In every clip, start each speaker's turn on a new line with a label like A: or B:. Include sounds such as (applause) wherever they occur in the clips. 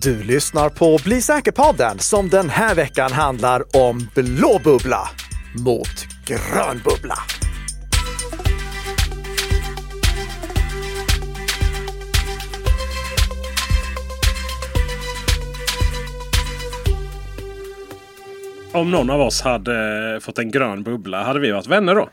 A: Du lyssnar på Bli säker-podden som den här veckan handlar om blå bubbla mot grön bubbla.
B: Om någon av oss hade fått en grön bubbla, hade vi varit vänner då?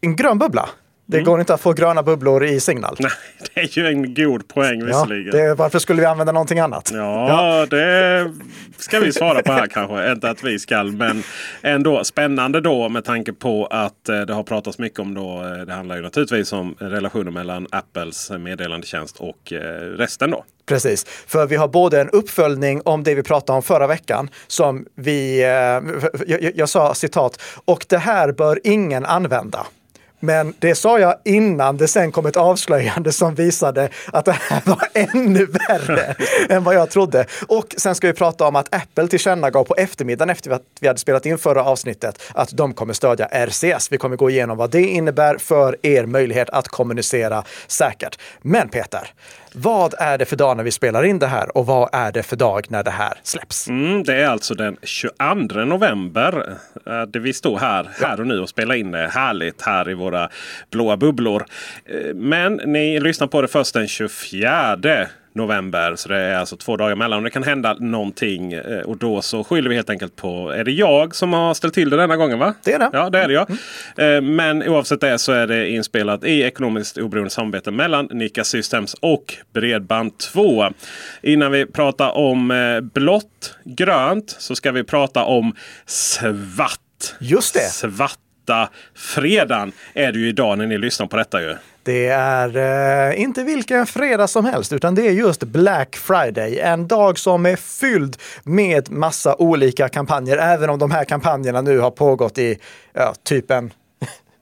A: En grön bubbla? Det
B: Mm.
A: går inte att få gröna bubblor i Signal.
B: Nej, det är ju en god poäng
A: Ja,
B: visserligen.
A: det, varför skulle vi använda någonting annat?
B: Ja, det ska vi svara på här kanske. Inte att vi ska, men ändå spännande då med tanke på att eh, det har pratats mycket om då. eh, Det handlar ju naturligtvis om relationen mellan Apples meddelandetjänst och eh, resten då.
A: Precis, för vi har både en uppföljning om det vi pratade om förra veckan som vi, jag, jag sa citat, och det här bör ingen använda. Men det sa jag innan det sen kom ett avslöjande som visade att det här var ännu värre (laughs) än vad jag trodde. Och sen ska vi prata om att Apple tillkännagav på eftermiddagen efter att vi hade spelat in förra avsnittet att de kommer stödja RCS. Vi kommer gå igenom vad det innebär för er möjlighet att kommunicera säkert. Men Peter, vad är det för dag när vi spelar in det här och vad är det för dag när det här släpps?
B: Mm, det är alltså den 22 november. eh, Det vi står här, här och nu och spelar in det härligt här i våra blåa bubblor. Eh, Men ni lyssnar på det först den 24 november. Så det är alltså två dagar emellan. Och det kan hända någonting. eh, Och då så skyller vi helt enkelt på... Är det jag som har ställt till det denna gången va?
A: Det är det.
B: Ja, det är det ja. Eh, Men oavsett det så är det inspelat i ekonomiskt oberoende samarbete mellan Nika Systems och Bredband2. Innan vi pratar om eh, blått, grönt så ska vi prata om svart.
A: Just det.
B: Svarta fredagen är det ju idag när ni lyssnar på detta ju.
A: Det är eh, inte vilken fredag som helst, utan det är just Black Friday. En dag som är fylld med massa olika kampanjer, även om de här kampanjerna nu har pågått i ja, typ en,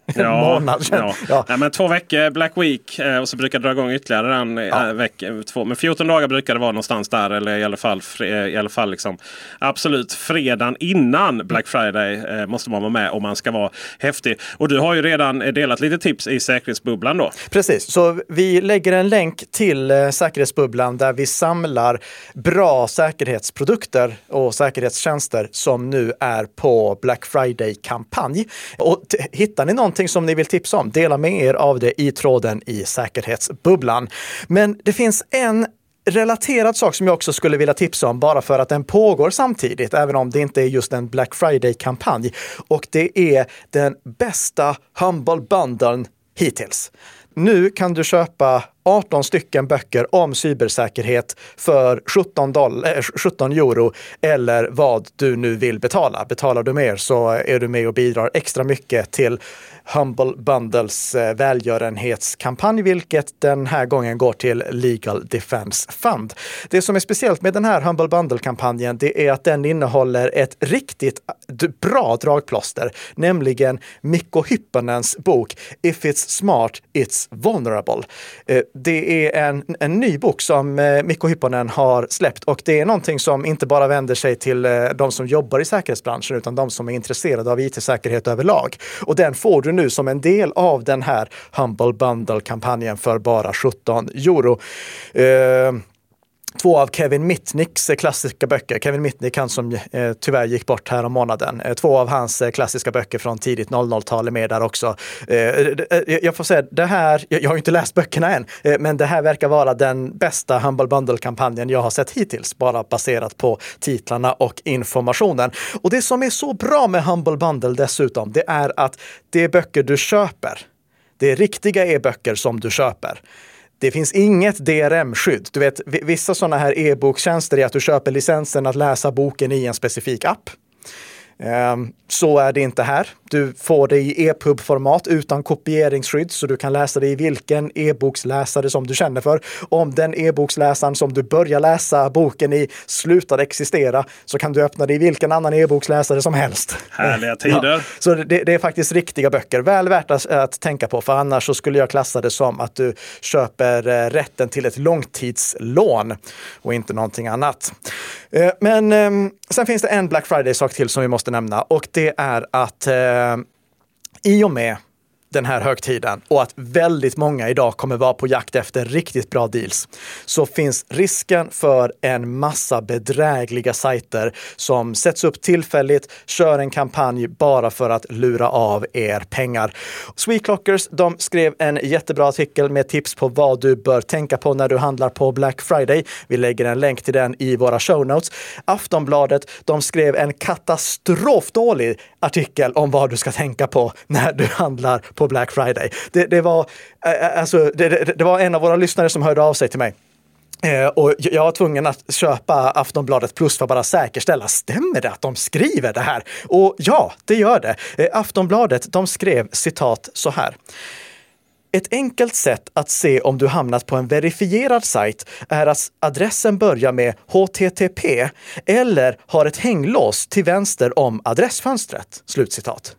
A: (laughs) en månad.
B: Ja.
A: Ja.
B: Ja, men två veckor Black Week eh, och så brukar det dra igång ytterligare en
A: Ja.
B: äh, vecka. Två. Men 14 dagar brukar det vara någonstans där. Eller i alla fall, fre- i alla fall liksom, absolut fredagen innan Black Friday eh, måste man vara med om man ska vara häftig. Och du har ju redan eh, delat lite tips i säkerhetsbubblan då.
A: Precis, så vi lägger en länk till eh, säkerhetsbubblan där vi samlar bra säkerhetsprodukter och säkerhetstjänster som nu är på Black Friday-kampanj. Och hittar ni någonting som ni vill tipsa om, dela med er av det i tråden i säkerhetsbubblan. Men det finns en relaterad sak som jag också skulle vilja tipsa om bara för att den pågår samtidigt, även om det inte är just en Black Friday-kampanj. Och det är den bästa Humble Bundlen hittills. Nu kan du köpa 18 stycken böcker om cybersäkerhet för 17, dollar, 17 euro eller vad du nu vill betala. Betalar du mer så är du med och bidrar extra mycket till Humble Bundles eh, välgörenhetskampanj, vilket den här gången går till Legal Defense Fund. Det som är speciellt med den här Humble Bundle-kampanjen, det är att den innehåller ett riktigt eh, bra dragplåster, nämligen Mikko Hyppönens bok If it's smart, it's vulnerable. Eh, det är en, en ny bok som Mikko Hyppönen har släppt och det är någonting som inte bara vänder sig till de som jobbar i säkerhetsbranschen utan de som är intresserade av it-säkerhet överlag. Och den får du nu som en del av den här Humble Bundle-kampanjen för bara 17 euro. Eh, Två av Kevin Mitnicks klassiska böcker. Kevin Mitnick, han som eh, tyvärr gick bort här om månaden. Eh, två av hans eh, klassiska böcker från tidigt 00-tal är med där också. Eh, eh, eh, jag får säga, det här, jag, jag har ju inte läst böckerna än, eh, men det här verkar vara den bästa Humble Bundle-kampanjen jag har sett hittills, bara baserat på titlarna och informationen. Och det som är så bra med Humble Bundle dessutom, det är att det är böcker du köper. Det är riktiga e-böcker som du köper. Det finns inget DRM-skydd. Du vet, vissa sådana här e-boktjänster är att du köper licensen att läsa boken i en specifik app. Ehm, Så är det inte här. Du får det i EPUB-format utan kopieringsskydd så du kan läsa det i vilken e-boksläsare som du känner för. Om den e-boksläsaren som du börjar läsa boken i slutar existera så kan du öppna det i vilken annan e-boksläsare som helst.
B: Härliga tider.
A: Ja, så det, det är faktiskt riktiga böcker. Väl värt att, att tänka på, för annars så skulle jag klassa det som att du köper eh, rätten till ett långtidslån och inte någonting annat. Eh, Men eh, sen finns det en Black Friday-sak till som vi måste nämna. Och det är att eh, i och med den här högtiden och att väldigt många idag kommer vara på jakt efter riktigt bra deals, så finns risken för en massa bedrägliga sajter som sätts upp tillfälligt, kör en kampanj bara för att lura av er pengar. Sweetclockers, de skrev en jättebra artikel med tips på vad du bör tänka på när du handlar på Black Friday. Vi lägger en länk till den i våra show notes. Aftonbladet, de skrev en katastrofdålig artikel om vad du ska tänka på när du handlar på Black Friday. Det, det var, alltså, det, det, det var en av våra lyssnare som hörde av sig till mig. Eh, och jag var tvungen att köpa Aftonbladet Plus för att bara säkerställa, stämmer det att de skriver det här? Och ja, det gör det. Eh, Aftonbladet, de skrev citat så här. Ett enkelt sätt att se om du hamnat på en verifierad sajt är att adressen börjar med HTTP eller har ett hänglås till vänster om adressfönstret. Slutcitat.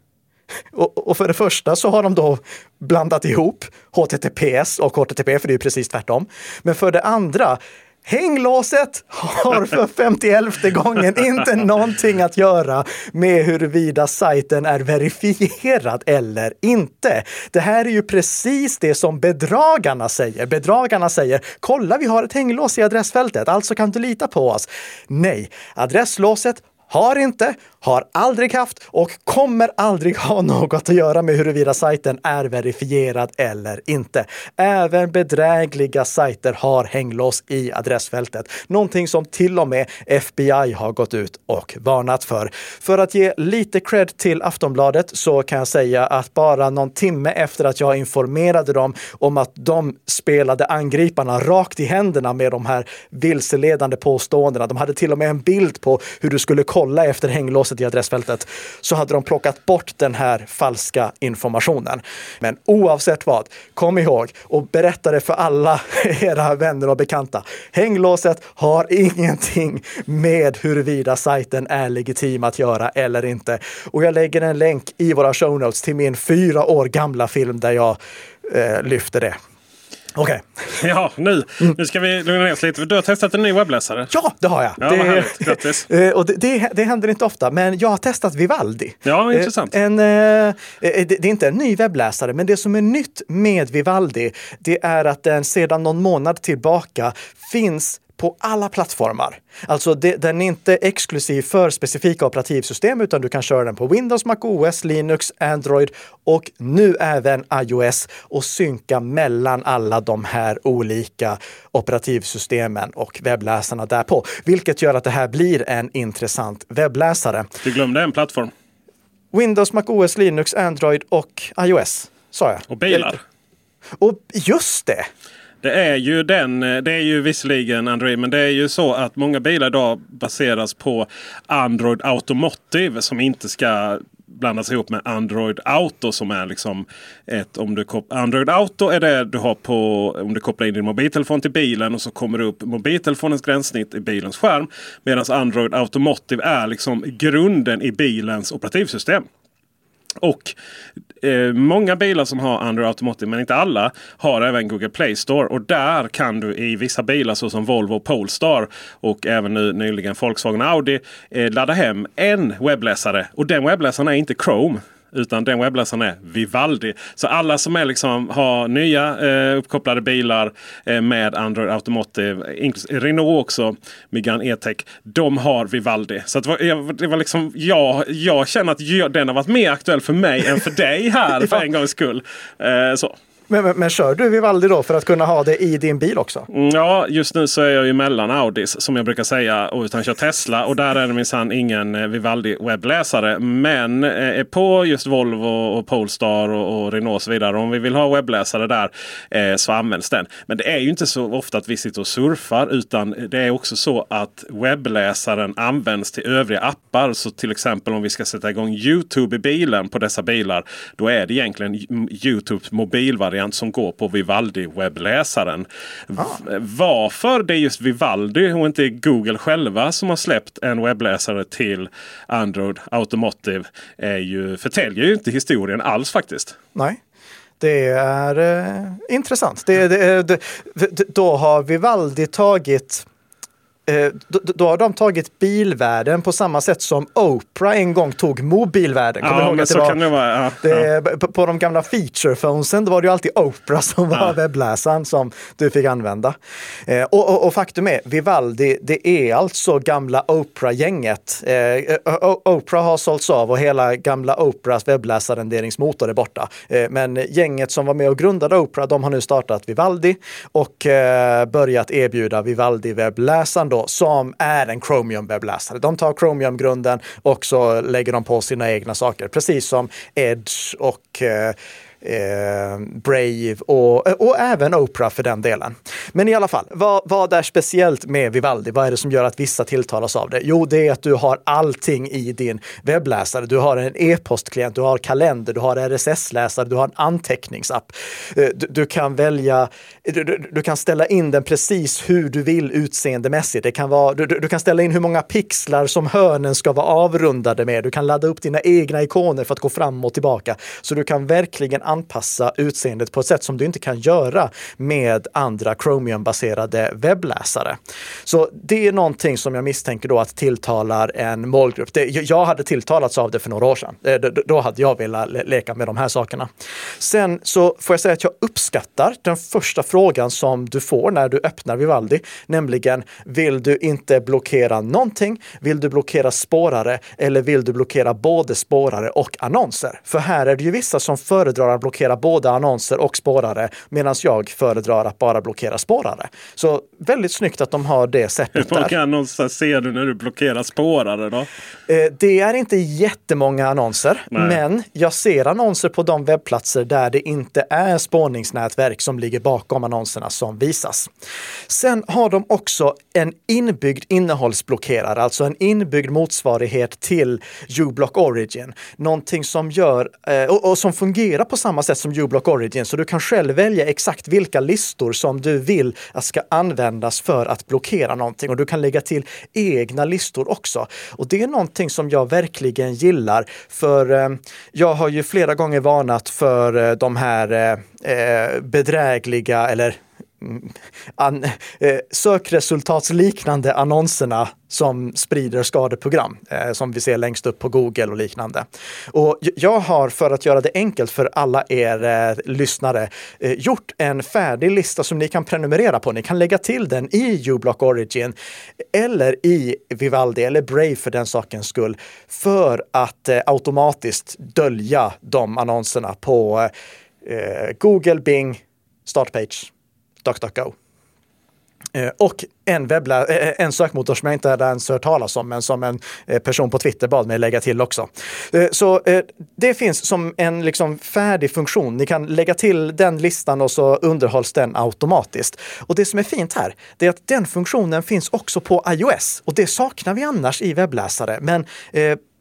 A: Och, och, för det första så har de då blandat ihop HTTPS och HTTP, för det är ju precis tvärtom. Men för det andra Hänglåset har för 51 gången inte någonting att göra med huruvida sajten är verifierad eller inte. Det här är ju precis det som bedragarna säger. Bedragarna säger kolla, vi har ett hänglås i adressfältet, alltså kan du lita på oss. Nej, adresslåset har inte, har aldrig haft och kommer aldrig ha (laughs) något att göra med huruvida sajten är verifierad eller inte. Även bedrägliga sajter har hänglås i adressfältet. Någonting som till och med FBI har gått ut och varnat för. För att ge lite cred till Aftonbladet så kan jag säga att bara någon timme efter att jag informerade dem om att de spelade angriparna rakt i händerna med de här vilseledande påståendena. De hade till och med en bild på hur du skulle kolla efter hänglåset i adressfältet så hade de plockat bort den här falska informationen. Men oavsett vad, kom ihåg och berätta det för alla (laughs) era vänner och bekanta. Hänglåset har ingenting med huruvida sajten är legitim att göra eller inte. Och jag lägger en länk i våra show notes till min fyra år gamla film där jag eh, lyfter det. Okej.
B: Okay. (laughs) Ja, nu, nu ska vi lugna ner oss lite. Du har testat en ny webbläsare.
A: Ja, det har jag.
B: Ja,
A: det,
B: Grattis. (laughs)
A: Eh, och det, det, det, händer inte ofta, men jag har testat Vivaldi.
B: Ja, intressant.
A: En, eh, det, är inte en ny webbläsare, men det som är nytt med Vivaldi, det är att den sedan någon månad tillbaka finns på alla plattformar. Alltså det, den är inte exklusiv för specifika operativsystem utan du kan köra den på Windows, Mac OS, Linux, Android och nu även iOS och synka mellan alla de här olika operativsystemen och webbläsarna därpå. Vilket gör att det här blir en intressant webbläsare.
B: Du glömde en plattform.
A: Windows, Mac OS, Linux, Android och iOS, sa jag.
B: Och bilar.
A: Och just det!
B: Det är ju den, eh, det är ju visserligen Android, men det är ju så att många bilar idag baseras på Android Automotive som inte ska blandas ihop med Android Auto som är liksom ett om du Android Auto är det du har på om du kopplar in din mobiltelefon till bilen och så kommer det upp mobiltelefonens gränssnitt i bilens skärm. Medan Android Automotive är liksom grunden i bilens operativsystem. Och eh, många bilar som har Android Automotive, men inte alla, har även Google Play Store. Och där kan du i vissa bilar såsom Volvo Polestar och även nu nyligen Volkswagen Audi eh, ladda hem en webbläsare. Och den webbläsaren är inte Chrome. Utan den webbläsaren är Vivaldi. Så alla som är liksom, har nya eh, uppkopplade bilar eh, med Android Automotive, Renault också, Megane E-Tech. De har Vivaldi. Så det var, det var liksom, jag, jag känner att jag, den har varit mer aktuell för mig än för dig här (laughs) för en gångs skull. Eh, så.
A: Men, men, men, kör du Vivaldi då för att kunna ha det i din bil också?
B: Mm, ja, just nu så är jag ju mellan Audis som jag brukar säga och utan kör Tesla. Och där är det minsann ingen eh, Vivaldi webbläsare. Men eh, på just Volvo och Polestar och, och Renault och så vidare. Om vi vill ha webbläsare där eh, så används den. Men det är ju inte så ofta att vi sitter och surfar utan det är också så att webbläsaren används till övriga appar. Så till exempel om vi ska sätta igång Youtube i bilen på dessa bilar. Då är det egentligen Youtubes mobilvariant variant som går på Vivaldi-webbläsaren. Ah. Varför det är just Vivaldi och inte Google själva som har släppt en webbläsare till Android Automotive är ju, förtäljer ju inte historien alls faktiskt.
A: Nej. Det är eh, intressant. Det, det, det, då har Vivaldi tagit då, då, har de tagit bilvärlden på samma sätt som Oprah en gång tog mobilvärlden.
B: Kommer ja, men så var, kan det vara. Ja,
A: det, ja. På, på, de gamla feature phonesen då var det ju alltid Oprah som var ja. webbläsaren som du fick använda. Eh, och, och, och, faktum är, Vivaldi, det är alltså gamla Oprah-gänget. Eh, Oprah har sålts av och hela gamla Oprahs webbläsarrenderingsmotor är borta. Eh, men gänget som var med och grundade Oprah, de har nu startat Vivaldi och eh, börjat erbjuda Vivaldi-webbläsaren då, som är en Chromium-webbläsare. De tar Chromium-grunden och så lägger de på sina egna saker, precis som Edge och eh, eh, Brave och, och även Oprah för den delen. Men i alla fall, vad, vad är speciellt med Vivaldi? Vad är det som gör att vissa tilltalas av det? Jo, det är att du har allting i din webbläsare. Du har en e-postklient, du har kalender, du har RSS-läsare, du har en anteckningsapp. Eh, du, du kan välja, du, du, kan ställa in den precis hur du vill utseendemässigt. Det kan vara, du, du kan ställa in hur många pixlar som hörnen ska vara avrundade med. Du kan ladda upp dina egna ikoner för att gå fram och tillbaka. Så du kan verkligen anpassa utseendet på ett sätt som du inte kan göra med andra Chromium-baserade webbläsare. Så det är någonting som jag misstänker då att tilltalar en målgrupp. Det, jag hade tilltalats av det för några år sedan. Eh, då hade jag velat leka med de här sakerna. Sen så får jag säga att jag uppskattar den första frågan som du får när du öppnar Vivaldi, nämligen vill du inte blockera någonting? Vill du blockera spårare eller vill du blockera både spårare och annonser? För här är det ju vissa som föredrar blockera både annonser och spårare medan jag föredrar att bara blockera spårare. Så väldigt snyggt att de har det sättet.
B: Hur många annonser ser du när du blockerar spårare då?
A: Eh, det är inte jättemånga annonser, Nej. men jag ser annonser på de webbplatser där det inte är spårningsnätverk som ligger bakom annonserna som visas. Sen har de också en inbyggd innehållsblockerare, alltså en inbyggd motsvarighet till uBlock Origin. Någonting som gör eh, och, och som fungerar på samma sätt som uBlock Origin, så du kan själv välja exakt vilka listor som du vill att ska användas för att blockera någonting och du kan lägga till egna listor också. Och det är någonting som jag verkligen gillar, för eh, jag har ju flera gånger varnat för eh, de här eh, eh bedrägliga eller an, eh, sökresultatsliknande annonserna som sprider skadeprogram eh, som vi ser längst upp på Google och liknande. Och jag har för att göra det enkelt för alla er eh, lyssnare eh, gjort en färdig lista som ni kan prenumerera på. Ni kan lägga till den i uBlock Origin eller i Vivaldi eller Brave för den sakens skull för att eh, automatiskt dölja de annonserna på eh, Google, Bing, Startpage DuckDuckGo. Eh, och en, webbla, eh, eh, en sökmotor som jag inte hade ens hört talas om, men som en eh, person på Twitter bad mig lägga till också. Eh, så eh, det finns som en liksom färdig funktion. Ni kan lägga till den listan och så underhålls den automatiskt. Och det som är fint här, det är att den funktionen finns också på iOS och det saknar vi annars i webbläsare. Men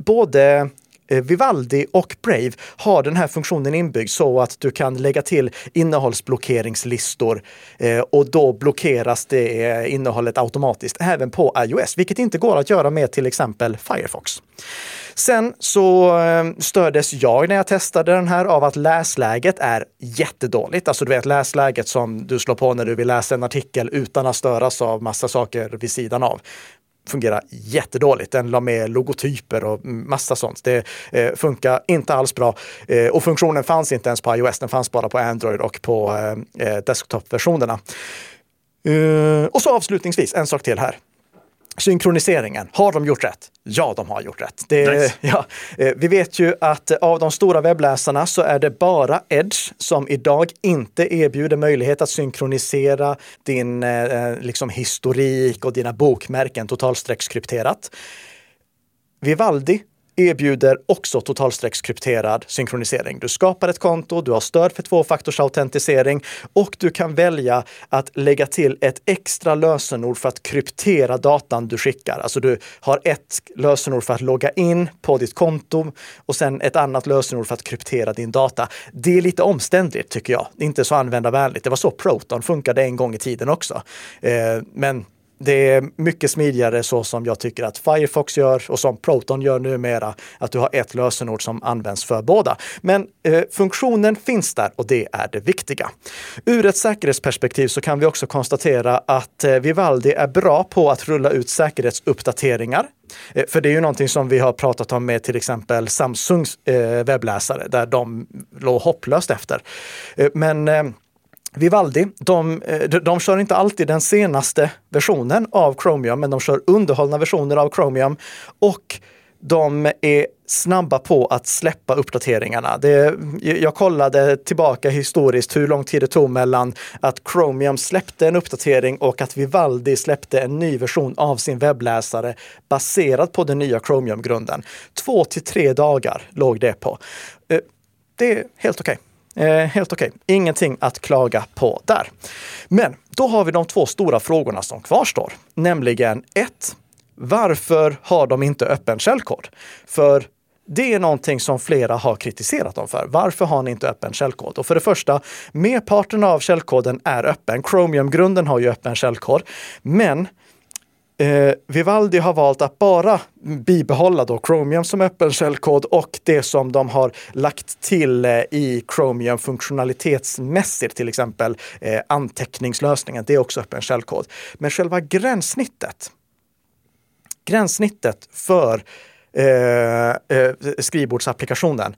A: både Eh, Vivaldi och Brave har den här funktionen inbyggd så att du kan lägga till innehållsblockeringslistor eh, och då blockeras det eh, innehållet automatiskt även på iOS, vilket inte går att göra med till exempel Firefox. Sen så stördes jag när jag testade den här av att läsläget är jättedåligt. Alltså du vet läsläget som du slår på när du vill läsa en artikel utan att störas av massa saker vid sidan av fungerar jättedåligt. Den la med logotyper och massa sånt. Det eh, funkar inte alls bra. Eh, och funktionen fanns inte ens på iOS, den fanns bara på Android och på eh, eh desktop-versionerna. Uh, och så avslutningsvis, en sak till här. Synkroniseringen, har de gjort rätt? Ja, de har gjort rätt. Det, nice. (laughs) ja, eh, vi vet ju att av de stora webbläsarna så är det bara Edge som idag inte erbjuder möjlighet att synkronisera din eh, liksom historik och dina bokmärken totalstreckskrypterat. Vivaldi erbjuder också totalstreckskrypterad synkronisering. Du skapar ett konto, du har stöd för tvåfaktorsautentisering och du kan välja att lägga till ett extra lösenord för att kryptera datan du skickar. Alltså du har ett lösenord för att logga in på ditt konto och sen ett annat lösenord för att kryptera din data. Det är lite omständligt tycker jag. Det är inte så användarvänligt. Det var så Proton funkade en gång i tiden också. Eh, men det är mycket smidigare så som jag tycker att Firefox gör och som Proton gör numera, att du har ett lösenord som används för båda. Men eh, funktionen finns där och det är det viktiga. Ur ett säkerhetsperspektiv så kan vi också konstatera att eh, Vivaldi är bra på att rulla ut säkerhetsuppdateringar. Eh, för det är ju någonting som vi har pratat om med till exempel Samsungs eh, webbläsare där de låg hopplöst efter. Eh, men eh, Vivaldi, de, eh, de, de kör inte alltid den senaste versionen av Chromium, men de kör underhållna versioner av Chromium och de är snabba på att släppa uppdateringarna. Det, jag kollade tillbaka historiskt hur lång tid det tog mellan att Chromium släppte en uppdatering och att Vivaldi släppte en ny version av sin webbläsare baserad på den nya Chromium-grunden. Två till tre dagar låg det på. Eh, det är helt okej. Okay. Eh, helt okej, okay. ingenting att klaga på där. Men då har vi de två stora frågorna som kvarstår, nämligen 1. varför har de inte öppen källkod? För det är någonting som flera har kritiserat dem för. Varför har ni inte öppen källkod? Och för det första, merparten av källkoden är öppen. Chromium-grunden har ju öppen källkod. Men Eh, Vivaldi har valt att bara bibehålla då Chromium som öppen källkod och det som de har lagt till eh, i Chromium funktionalitetsmässigt, till exempel eh, anteckningslösningen, det är också öppen källkod. Men själva gränssnittet, gränssnittet för eh, eh skrivbordsapplikationen,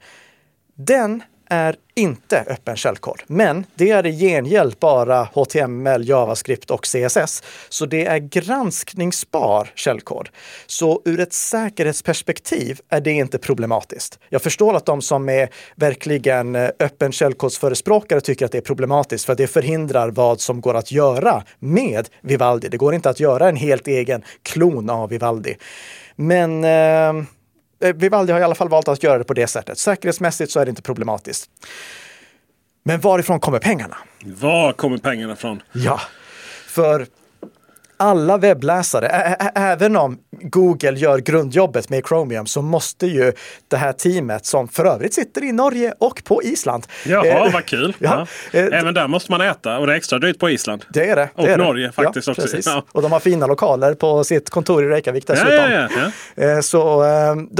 A: den är inte öppen källkod, men det är i gengäld bara HTML, JavaScript och CSS. Så det är granskningsbar källkod. Så ur ett säkerhetsperspektiv är det inte problematiskt. Jag förstår att de som är verkligen eh, öppen källkodsförespråkare tycker att det är problematiskt för det förhindrar vad som går att göra med Vivaldi. Det går inte att göra en helt egen klon av Vivaldi. Men Eh, Vivaldi har i alla fall valt att göra det på det sättet. Säkerhetsmässigt så är det inte problematiskt. Men varifrån kommer pengarna?
B: Var kommer pengarna från?
A: Ja, för alla webbläsare, även om Google gör grundjobbet med Chromium så måste ju det här teamet som för övrigt sitter i Norge och på Island.
B: Jaha, eh, vad kul! Ja. Ja. Eh, även där måste man äta och det är extra dyrt på Island.
A: Det är det.
B: Och
A: det är
B: Norge
A: det.
B: faktiskt ja, också.
A: Ja. Och de har fina lokaler på sitt kontor i Reykjavik dessutom. Eh, så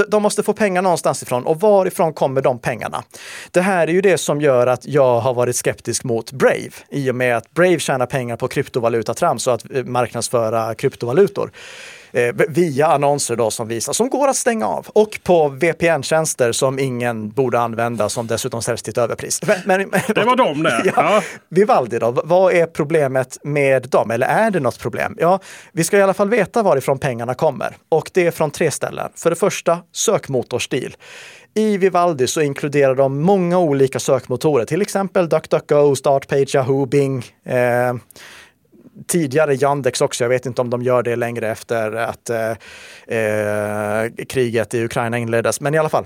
A: de måste få pengar någonstans ifrån. Och varifrån kommer de pengarna? Det här är ju det som gör att jag har varit skeptisk mot Brave i och med att Brave tjänar pengar på kryptovalutatrams och att marknadsföra kryptovalutor eh, via annonser då som visar, som går att stänga av. Och på VPN-tjänster som ingen borde använda som dessutom säljs till ett överpris.
B: Men, men, (laughs) det var de. (laughs) Ja, ja.
A: Vivaldi då, vad är problemet med dem? Eller är det något problem? Ja, vi ska i alla fall veta varifrån pengarna kommer. Och det är från tre ställen. För det första, sökmotorstil. I Vivaldi så inkluderar de många olika sökmotorer, till exempel DuckDuckGo, Startpage, Yahoo, Bing. Eh, tidigare Yandex också. Jag vet inte om de gör det längre efter att eh, eh, kriget i Ukraina inleddes. Men i alla fall,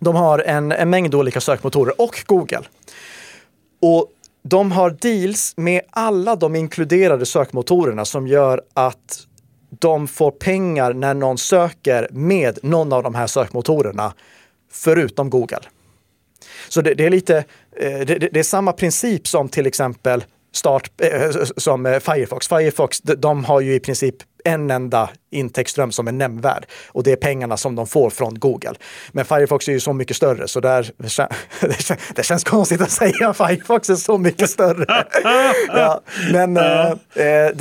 A: de har en, en mängd olika sökmotorer och Google. Och de har deals med alla de inkluderade sökmotorerna som gör att de får pengar när någon söker med någon av de här sökmotorerna, förutom Google. Så det, det är lite, eh, det, det, är samma princip som till exempel start eh, som eh, Firefox. Firefox, de har ju i princip en enda intäktsström som är nämnvärd och det är pengarna som de får från Google. Men Firefox är ju så mycket större så där, (laughs) det känns konstigt att säga att Firefox är så mycket större. (laughs) ja, men äh,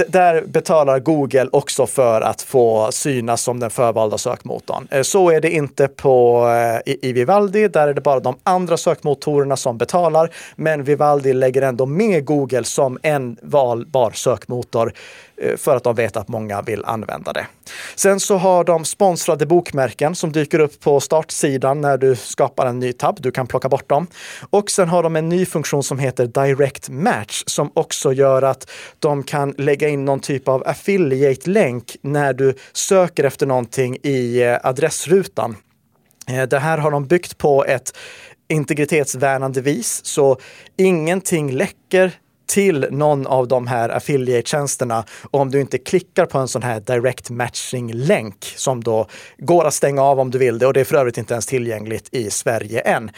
A: där betalar Google också för att få synas som den förvalda sökmotorn. Så är det inte på i, i Vivaldi. Där är det bara de andra sökmotorerna som betalar. Men Vivaldi lägger ändå med Google som en valbar sökmotor Eh, Eh, för att de vet att många vill använda det. Sen så har de sponsrade bokmärken som dyker upp på startsidan när du skapar en ny tab. Du kan plocka bort dem. Och sen har de en ny funktion som heter Direct Match som också gör att de kan lägga in någon typ av affiliate-länk när du söker efter någonting i eh, adressrutan. Eh, det här har de byggt på ett integritetsvärnande vis, så ingenting läcker till någon av de här affiliate-tjänsterna om du inte klickar på en sån här direct matching-länk som då går att stänga av om du vill det och det är för övrigt inte ens tillgängligt i Sverige än.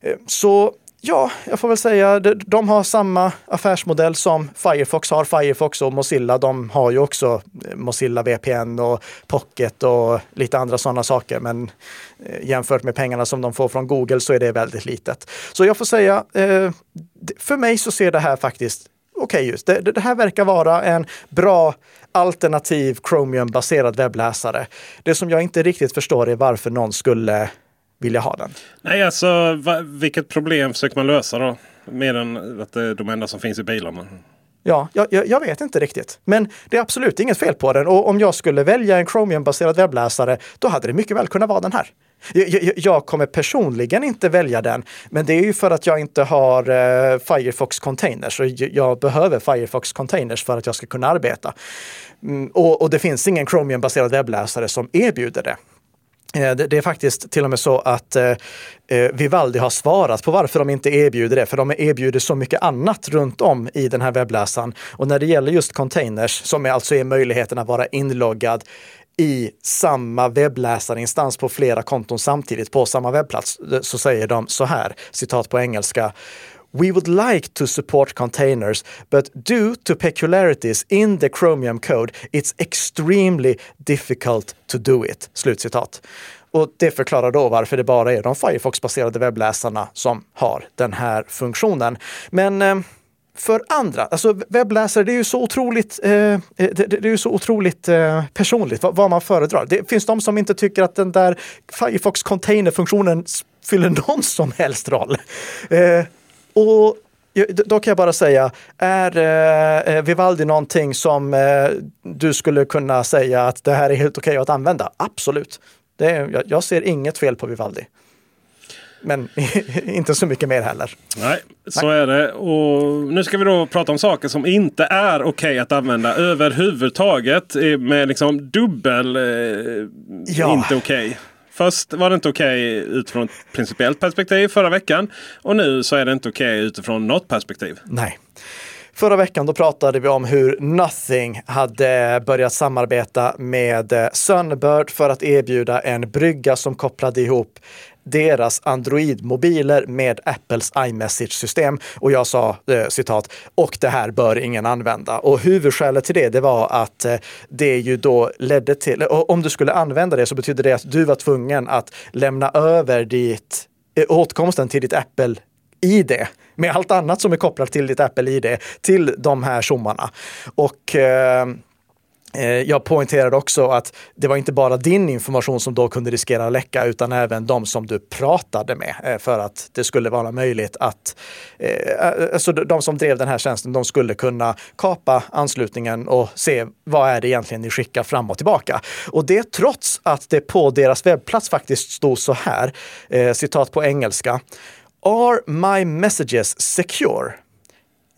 A: Eh, så Ja, jag får väl säga de har samma affärsmodell som Firefox har. Firefox och Mozilla, de har ju också eh, Mozilla VPN och Pocket och lite andra sådana saker. Men eh, jämfört med pengarna som de får från Google så är det väldigt litet. Så jag får säga, eh, för mig så ser det här faktiskt okej okay ut. Det, det, här verkar vara en bra alternativ Chromium-baserad webbläsare. Det som jag inte riktigt förstår är varför någon skulle vilja ha den.
B: Nej, alltså va, vilket problem försöker man lösa då? Mer än att det är de enda som finns i bilarna.
A: Ja, jag, jag, vet inte riktigt. Men det är absolut inget fel på den. Och om jag skulle välja en Chromium-baserad webbläsare, då hade det mycket väl kunnat vara den här. Jag, jag, kommer personligen inte välja den, men det är ju för att jag inte har uh, Firefox containers. Och jag behöver Firefox containers för att jag ska kunna arbeta. Mm, och, och det finns ingen Chromium-baserad webbläsare som erbjuder det. Eh, det är faktiskt till och med så att eh, eh, Vivaldi har svarat på varför de inte erbjuder det, för de erbjuder så mycket annat runt om i den här webbläsaren. Och när det gäller just containers, som alltså är möjligheten att vara inloggad i samma webbläsarinstans på flera konton samtidigt på samma webbplats, så säger de så här, citat på engelska. We would like to support containers, but due to peculiarities in the Chromium code, it's extremely difficult to do it. Slutcitat. Och det förklarar då varför det bara är de Firefox-baserade webbläsarna som har den här funktionen. Men eh, för andra, alltså webbläsare, det är ju så otroligt, eh, eh det, det, är ju så otroligt eh, personligt vad, vad, man föredrar. Det finns de som inte tycker att den där Firefox container-funktionen fyller någon som helst roll. Eh, och då kan jag bara säga, är eh, Vivaldi någonting som eh, du skulle kunna säga att det här är helt okej okay att använda? Absolut. Det är, jag, jag ser inget fel på Vivaldi. Men (laughs) inte så mycket mer heller.
B: Nej, så Nej. är det. Och nu ska vi då prata om saker som inte är okej okay att använda överhuvudtaget. Med liksom dubbel eh, ja. inte okej. Okay. Först var det inte okej okay utifrån ett principiellt perspektiv förra veckan. Och nu så är det inte okej okay utifrån något perspektiv.
A: Nej. Förra veckan då pratade vi om hur Nothing hade börjat samarbeta med Sunbird för att erbjuda en brygga som kopplade ihop deras Android-mobiler med Apples iMessage-system. Och jag sa eh, citat, och det här bör ingen använda. Och huvudskälet till det, det var att eh, det ju då ledde till, eh, och om du skulle använda det så betyder det att du var tvungen att lämna över ditt, eh, åtkomsten till ditt Apple ID med allt annat som är kopplat till ditt Apple-ID till de här tjommarna. Och Eh, Eh, jag poängterade också att det var inte bara din information som då kunde riskera att läcka utan även de som du pratade med eh, för att det skulle vara möjligt att, eh, alltså de som drev den här tjänsten, de skulle kunna kapa anslutningen och se vad är det egentligen ni skickar fram och tillbaka. Och det trots att det på deras webbplats faktiskt stod så här, citat på engelska. Are my messages secure?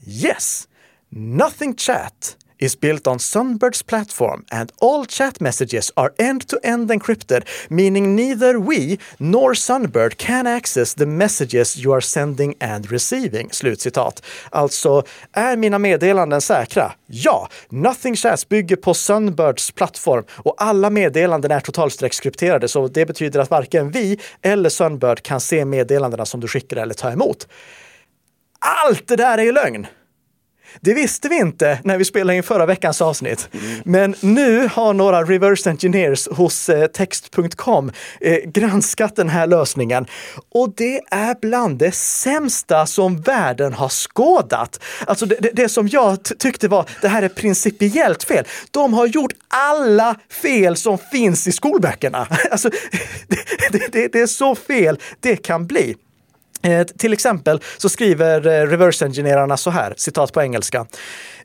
A: Yes. Nothing chat is built on Sunbird's platform and all chat messages are end-to-end -end encrypted, meaning neither we nor Sunbird can access the messages you are sending and receiving. Slutcitat. Alltså, är mina meddelanden säkra? Ja! Nothing Chats bygger på Sunbirds plattform och alla meddelanden är totalstreckskrypterade, så det betyder att varken vi eller Sunbird kan se meddelandena som du skickar eller tar emot. Allt det där är ju lögn! Det visste vi inte när vi spelade in förra veckans avsnitt. Mm. Men nu har några reverse engineers hos eh, text.com eh, granskat den här lösningen. Och det är bland det sämsta som världen har skådat. Alltså det, det, det som jag tyckte var, det här är principiellt fel. De har gjort alla fel som finns i skolböckerna. (laughs) Alltså, (laughs) det, det är så fel det kan bli. Eh, till exempel så skriver eh, reverse-engineerarna så här, citat på engelska.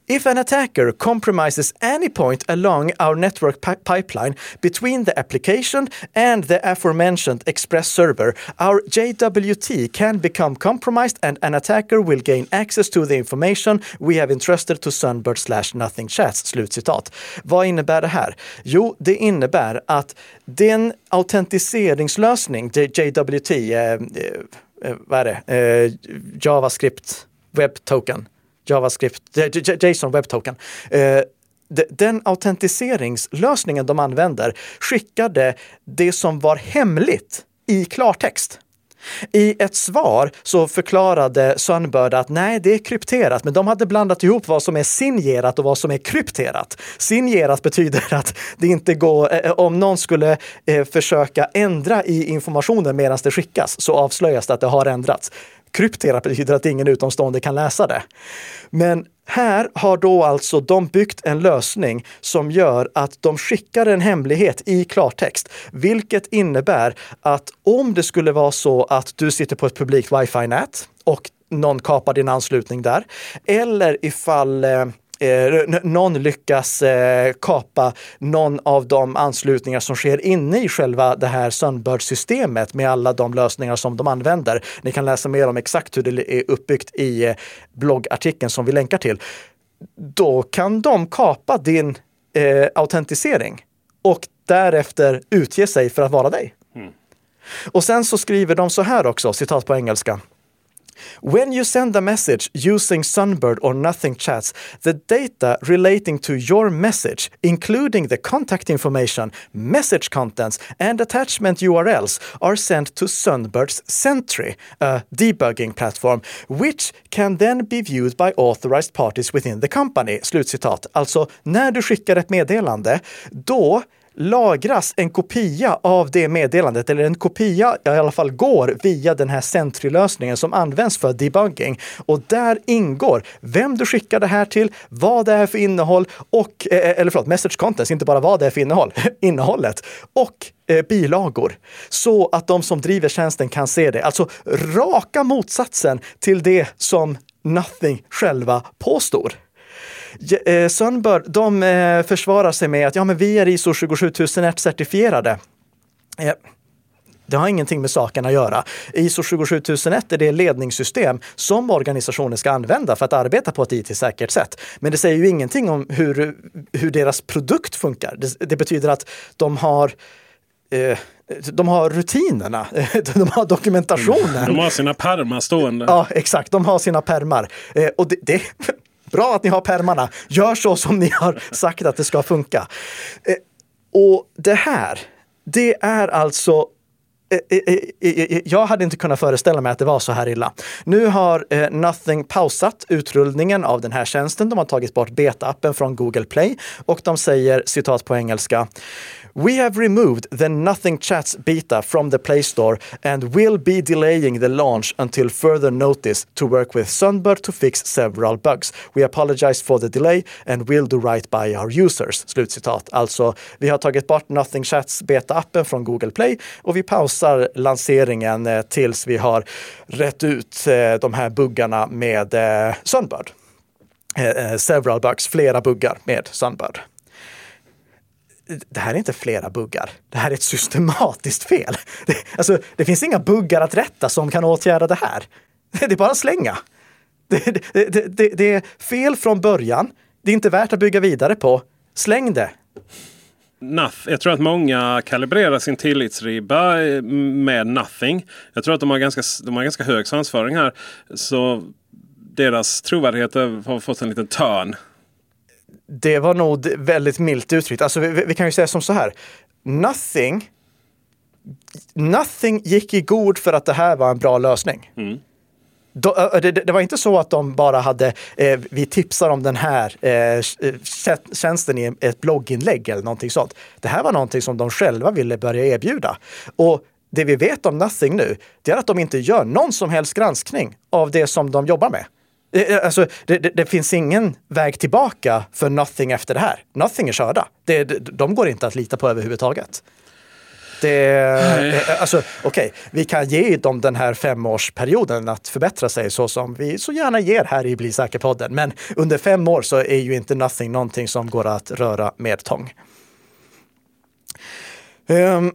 A: If an attacker compromises any point along our network pi pipeline between the application and the aforementioned express server, our JWT can become compromised and an attacker will gain access to the information we have entrusted to Sunbird slash nothing chats. Slutcitat. Vad innebär det här? Jo, det innebär att den autentiseringslösning, JWT, eh, eh eh, vad är det, eh, JavaScript Web Token, JavaScript, JSON Web Token. Eh, den autentiseringslösningen de använder skickade det som var hemligt i klartext. I ett svar så förklarade Sunbird att nej, det är krypterat, men de hade blandat ihop vad som är signerat och vad som är krypterat. Signerat betyder att det inte går, eh, om någon skulle eh, försöka ändra i informationen medan det skickas så avslöjas det att det har ändrats. Krypterat betyder att ingen utomstående kan läsa det. Men här har då alltså de byggt en lösning som gör att de skickar en hemlighet i klartext, vilket innebär att om det skulle vara så att du sitter på ett publikt wifi-nät och någon kapar din anslutning där, eller ifall eh, eh, någon lyckas eh, kapa någon av de anslutningar som sker inne i själva det här Sunbird-systemet med alla de lösningar som de använder. Ni kan läsa mer om exakt hur det är uppbyggt i eh, bloggartikeln som vi länkar till. Då kan de kapa din eh, autentisering och därefter utge sig för att vara dig. Mm. Och sen så skriver de så här också, citat på engelska. When you send a message using Sunbird or Nothing Chats, the data relating to your message, including the contact information, message contents, and attachment URLs, are sent to Sunbird's Sentry, a debugging platform, which can then be viewed by authorized parties within the company. Slutcitat. Alltså, när du skickar ett meddelande, då lagras en kopia av det meddelandet, eller en kopia i alla fall går via den här Sentry-lösningen som används för debugging. Och där ingår vem du skickar det här till, vad det är för innehåll och, eh, eh, eller förlåt, message contents, inte bara vad det är för innehåll, (laughs) innehållet och eh, bilagor. Så att de som driver tjänsten kan se det. Alltså raka motsatsen till det som Nothing själva påstår. Eh, Sunbird, de eh, försvarar sig med att ja, men vi är ISO 27001 certifierade. Eh, det har ingenting med saken att göra. ISO 27001 är det ledningssystem som organisationen ska använda för att arbeta på ett it-säkert sätt. Men det säger ju ingenting om hur, hur deras produkt funkar. Det, det betyder att de har eh, de har rutinerna, (laughs) de har dokumentationen.
B: De har sina permar stående.
A: Ja, exakt. De har sina permar. Och det, det, Bra att ni har permarna. Gör så som ni har sagt att det ska funka. Eh, och det här, det är alltså eh, eh, jag hade inte kunnat föreställa mig att det var så här illa. Nu har Nothing pausat utrullningen av den här tjänsten. De har tagit bort beta-appen från Google Play och de säger citat på engelska. We have removed the Nothing Chats beta from the Play Store and will be delaying the launch until further notice to work with Sunbird to fix several bugs. We apologize for the delay and will do right by our users. Slutcitat. Alltså, vi har tagit bort Nothing Chats beta-appen från Google Play och vi pausar lanseringen eh, tills vi har rätt ut eh, de här buggarna med eh, Sunbird. Several bugs, flera buggar med Sunbird det här är inte flera buggar. Det här är ett systematiskt fel. Det, alltså, det finns inga buggar att rätta som kan åtgärda det här. Det är bara att slänga. Det, det, det, det är fel från början. Det är inte värt att bygga vidare på. Släng det.
B: Nuff. Jag tror att många kalibrerar sin tillitsribba eh, med Nothing. Jag tror att de har ganska, de har ganska hög svansföring här. Så deras trovärdighet har fått en liten törn
A: det var nog väldigt milt uttryckt. Alltså, vi, vi, kan ju säga som så här. Nothing, nothing gick i god för att det här var en bra lösning. Mm. Det, det, var inte så att de bara hade, eh, vi tipsar om den här eh, tjänsten i ett blogginlägg eller någonting sånt. Det här var någonting som de själva ville börja erbjuda. Och det vi vet om Nothing nu, det är att de inte gör någon som helst granskning av det som de jobbar med. Eh, eh, alltså, det, det, det, finns ingen väg tillbaka för Nothing efter det här. Nothing är körda. Det, de går inte att lita på överhuvudtaget. Det, eh, alltså, Okej, okay, vi kan ge dem den här femårsperioden att förbättra sig så som vi så gärna ger här i Bli säker-podden. Men under fem år så är ju inte Nothing någonting som går att röra med tång. Um,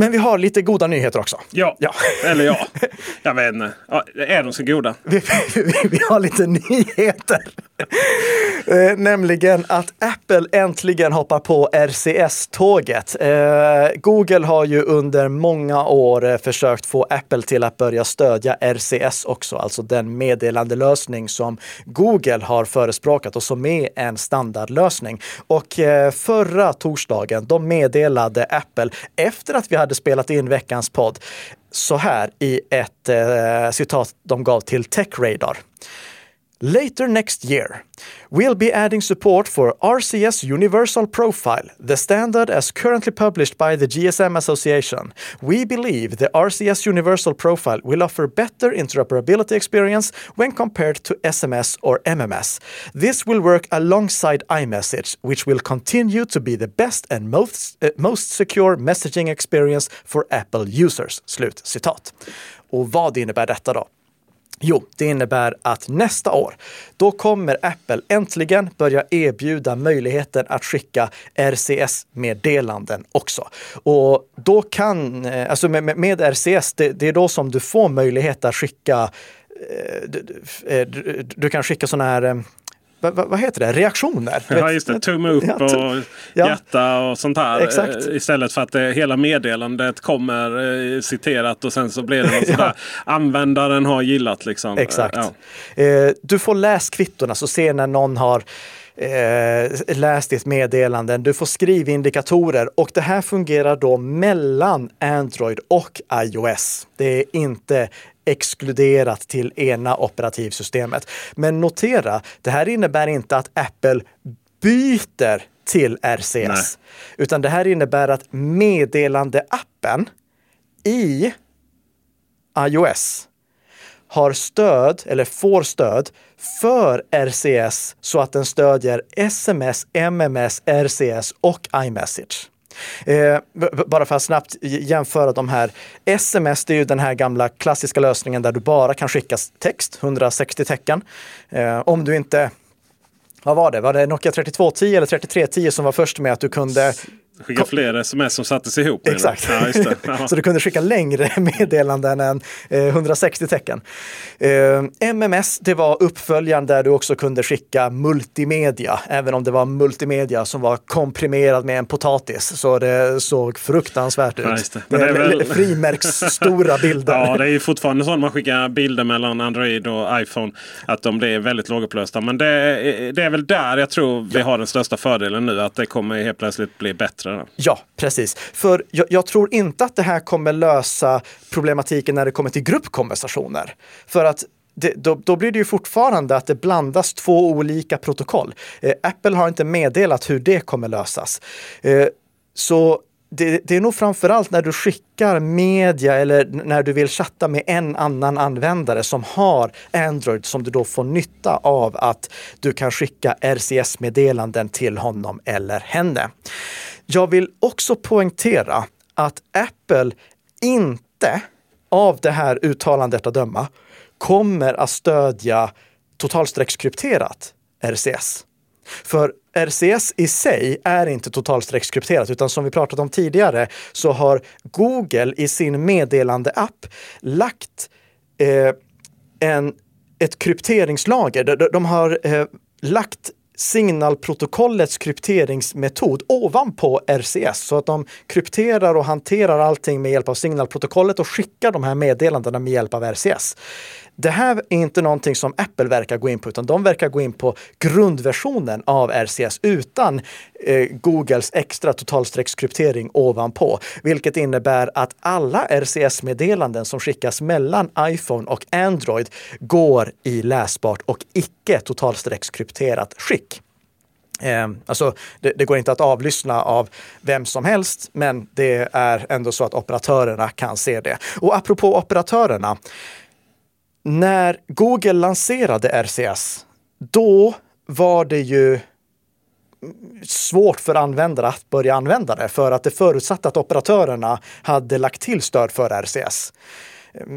A: men vi har lite goda nyheter också.
B: Ja, ja. eller ja. (laughs) Jag vet inte. Ja, är de så goda?
A: Vi, vi, vi har lite nyheter. eh, nämligen att Apple äntligen hoppar på RCS-tåget. Eh, Google har ju under många år eh, försökt få Apple till att börja stödja RCS också, alltså den meddelandelösning som Google har förespråkat och som är en standardlösning. Och eh, förra torsdagen, då meddelade Apple efter att vi hade spelat in veckans podd så här i ett eh, citat de gav till TechRadar. Later next year, we'll be adding support for RCS Universal Profile, the standard as currently published by the GSM Association. We believe the RCS Universal Profile will offer better interoperability experience when compared to SMS or MMS. This will work alongside iMessage, which will continue to be the best and most, uh, most secure messaging experience for Apple users. Slut citat. Och vad innebär detta då? Jo, det innebär att nästa år, då kommer Apple äntligen börja erbjuda möjligheten att skicka RCS-meddelanden också. Och då kan, eh, alltså med, med RCS, det, det, är då som du får möjlighet att skicka eh, du, eh, du, du kan skicka sådana här vad, vad heter det, reaktioner.
B: Ja, just det. Tumme upp ja, och ja. hjärta och sånt här.
A: Exakt.
B: Istället för att det, hela meddelandet kommer eh, citerat och sen så blir det något (laughs) ja. sådär. Användaren har gillat liksom.
A: Exakt. Ja. Eh, du får läskvittorna så se när någon har eh, läst ditt meddelande. Du får skrivindikatorer och det här fungerar då mellan Android och iOS. Det är inte exkluderat till ena operativsystemet. Men notera, det här innebär inte att Apple byter till RCS, Nej. utan det här innebär att meddelandeappen i iOS har stöd eller får stöd för RCS så att den stödjer sms, MMS, RCS och iMessage. Eh, bara för att snabbt jämföra de här. Sms, det är ju den här gamla klassiska lösningen där du bara kan skicka text, 160 tecken. Eh, om du inte vad var det? Var det Nokia 3210 eller 3310 som var först med att du kunde
B: Skicka fler sms som sattes ihop?
A: Exakt. (laughs) Ja, så du kunde skicka längre (laughs) meddelanden än eh, 160 tecken. Eh, MMS, det var uppföljaren där du också kunde skicka multimedia, även om det var multimedia som var komprimerad med en potatis. Så det såg fruktansvärt ut. Ja, det. Det är väl... Frimärksstora (laughs) bilder.
B: ja, det är ju fortfarande så när man skickar bilder mellan Android och iPhone att de blir väldigt lågupplösta. Men det det är väl där jag tror vi har den största fördelen nu, att det kommer helt plötsligt bli bättre marknaderna.
A: Ja, precis. För jag, jag, tror inte att det här kommer lösa problematiken när det kommer till gruppkonversationer. För att det, då, då, blir det ju fortfarande att det blandas två olika protokoll. Eh, Apple har inte meddelat hur det kommer lösas. Eh, så det, det, är nog framförallt när du skickar media eller när du vill chatta med en annan användare som har Android som du då får nytta av att du kan skicka RCS-meddelanden till honom eller henne. Jag vill också poängtera att Apple inte av det här uttalandet att döma kommer att stödja totalstreckskrypterat RCS. För RCS i sig är inte totalstreckskrypterat, utan som vi pratat om tidigare så har Google i sin meddelandeapp lagt eh, en, ett krypteringslager. De, de har eh, lagt signalprotokollets krypteringsmetod ovanpå RCS så att de krypterar och hanterar allting med hjälp av signalprotokollet och skickar de här meddelandena med hjälp av RCS. Det här är inte någonting som Apple verkar gå in på, utan de verkar gå in på grundversionen av RCS utan eh, Googles extra totalstreckskryptering ovanpå, vilket innebär att alla RCS-meddelanden som skickas mellan iPhone och Android går i läsbart och icke totalstreckskrypterat skick. Eh, alltså, det, det, går inte att avlyssna av vem som helst, men det är ändå så att operatörerna kan se det. Och apropå operatörerna, när Google lanserade RCS, då var det ju svårt för användare att börja använda det för att det förutsatte att operatörerna hade lagt till stöd för RCS.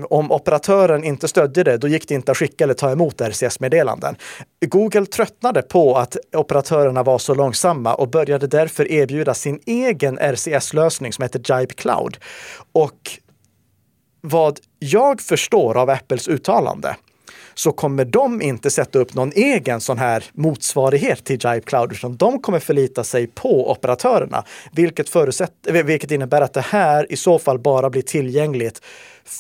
A: Om operatören inte stödde det, då gick det inte att skicka eller ta emot RCS-meddelanden. Google tröttnade på att operatörerna var så långsamma och började därför erbjuda sin egen RCS-lösning som heter Jibe Cloud. Och vad jag förstår av Apples uttalande så kommer de inte sätta upp någon egen sån här motsvarighet till Jive Cloud, utan de kommer förlita sig på operatörerna, vilket, vilket innebär att det här i så fall bara blir tillgängligt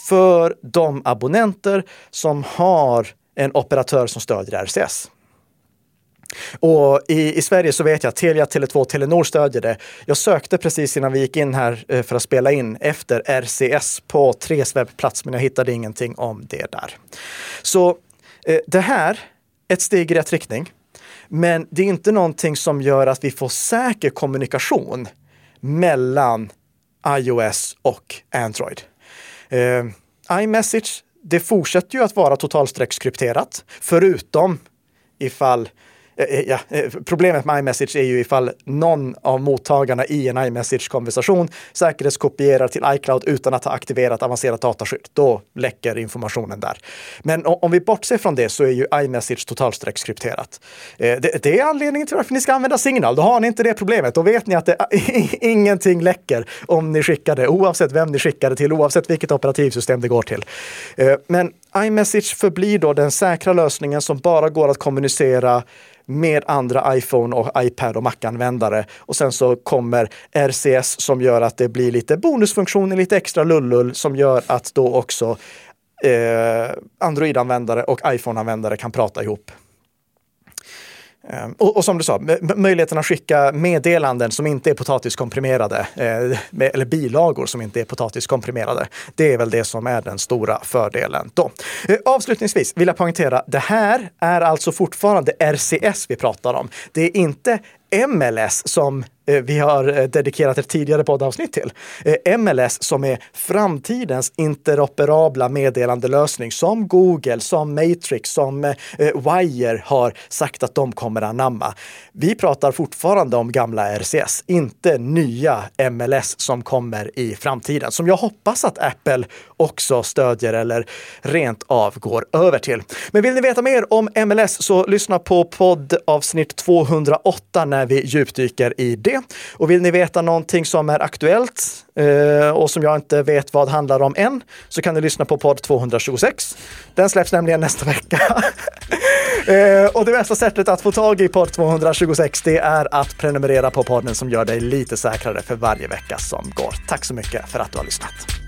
A: för de abonnenter som har en operatör som stödjer RCS. Och i, i Sverige så vet jag att Telia, Tele2, Telenor stödjer det. Jag sökte precis innan vi gick in här eh, för att spela in efter RCS på Tres webbplats, men jag hittade ingenting om det där. Så eh, det här, ett steg i rätt riktning. Men det är inte någonting som gör att vi får säker kommunikation mellan iOS och Android. Eh, iMessage, det fortsätter ju att vara totalstreckskrypterat, förutom ifall Eh, eh, ja, eh, problemet med iMessage är ju ifall någon av mottagarna i en iMessage-konversation säkerhetskopierar till iCloud utan att ha aktiverat avancerat dataskydd. Då läcker informationen där. Men om vi bortser från det så är ju iMessage totalstreckskrypterat. Det, det är anledningen till varför ni ska använda Signal. Då har ni inte det problemet. Då vet ni att det, (laughs) ingenting läcker om ni skickar det, oavsett vem ni skickar det till, oavsett vilket operativsystem det går till. Men iMessage förblir då den säkra lösningen som bara går att kommunicera med andra iPhone och iPad och Mac-användare. Och sen så kommer RCS som gör att det blir lite bonusfunktioner, lite extra lullull som gör att då också eh, Android-användare och iPhone-användare kan prata ihop Ehm, och, och, som du sa, möjligheten att skicka meddelanden som inte är potatiskomprimerade, eh, eller bilagor som inte är potatiskomprimerade. Det är väl det som är den stora fördelen. Då. Eh, avslutningsvis vill jag poängtera, det här är alltså fortfarande RCS vi pratar om. Det är inte MLS som Eh, vi har eh, dedikerat ett tidigare poddavsnitt till. Eh, MLS som är framtidens interoperabla meddelandelösning som Google, som Matrix, som Wire har sagt att de kommer anamma. Vi pratar fortfarande om gamla RCS, inte nya MLS som kommer i framtiden, som jag hoppas att Apple också stödjer eller rent av går över till. Men vill ni veta mer om MLS så lyssna på poddavsnitt 208 när vi djupdyker i det det. Och vill ni veta någonting som är aktuellt eh, och som jag inte vet vad handlar om än så kan ni lyssna på podd 226. Den släpps nämligen nästa vecka. (laughs) eh, och det bästa sättet att få tag i podd 226 det är att prenumerera på podden som gör dig lite säkrare för varje vecka som går. Tack så mycket för att du har lyssnat.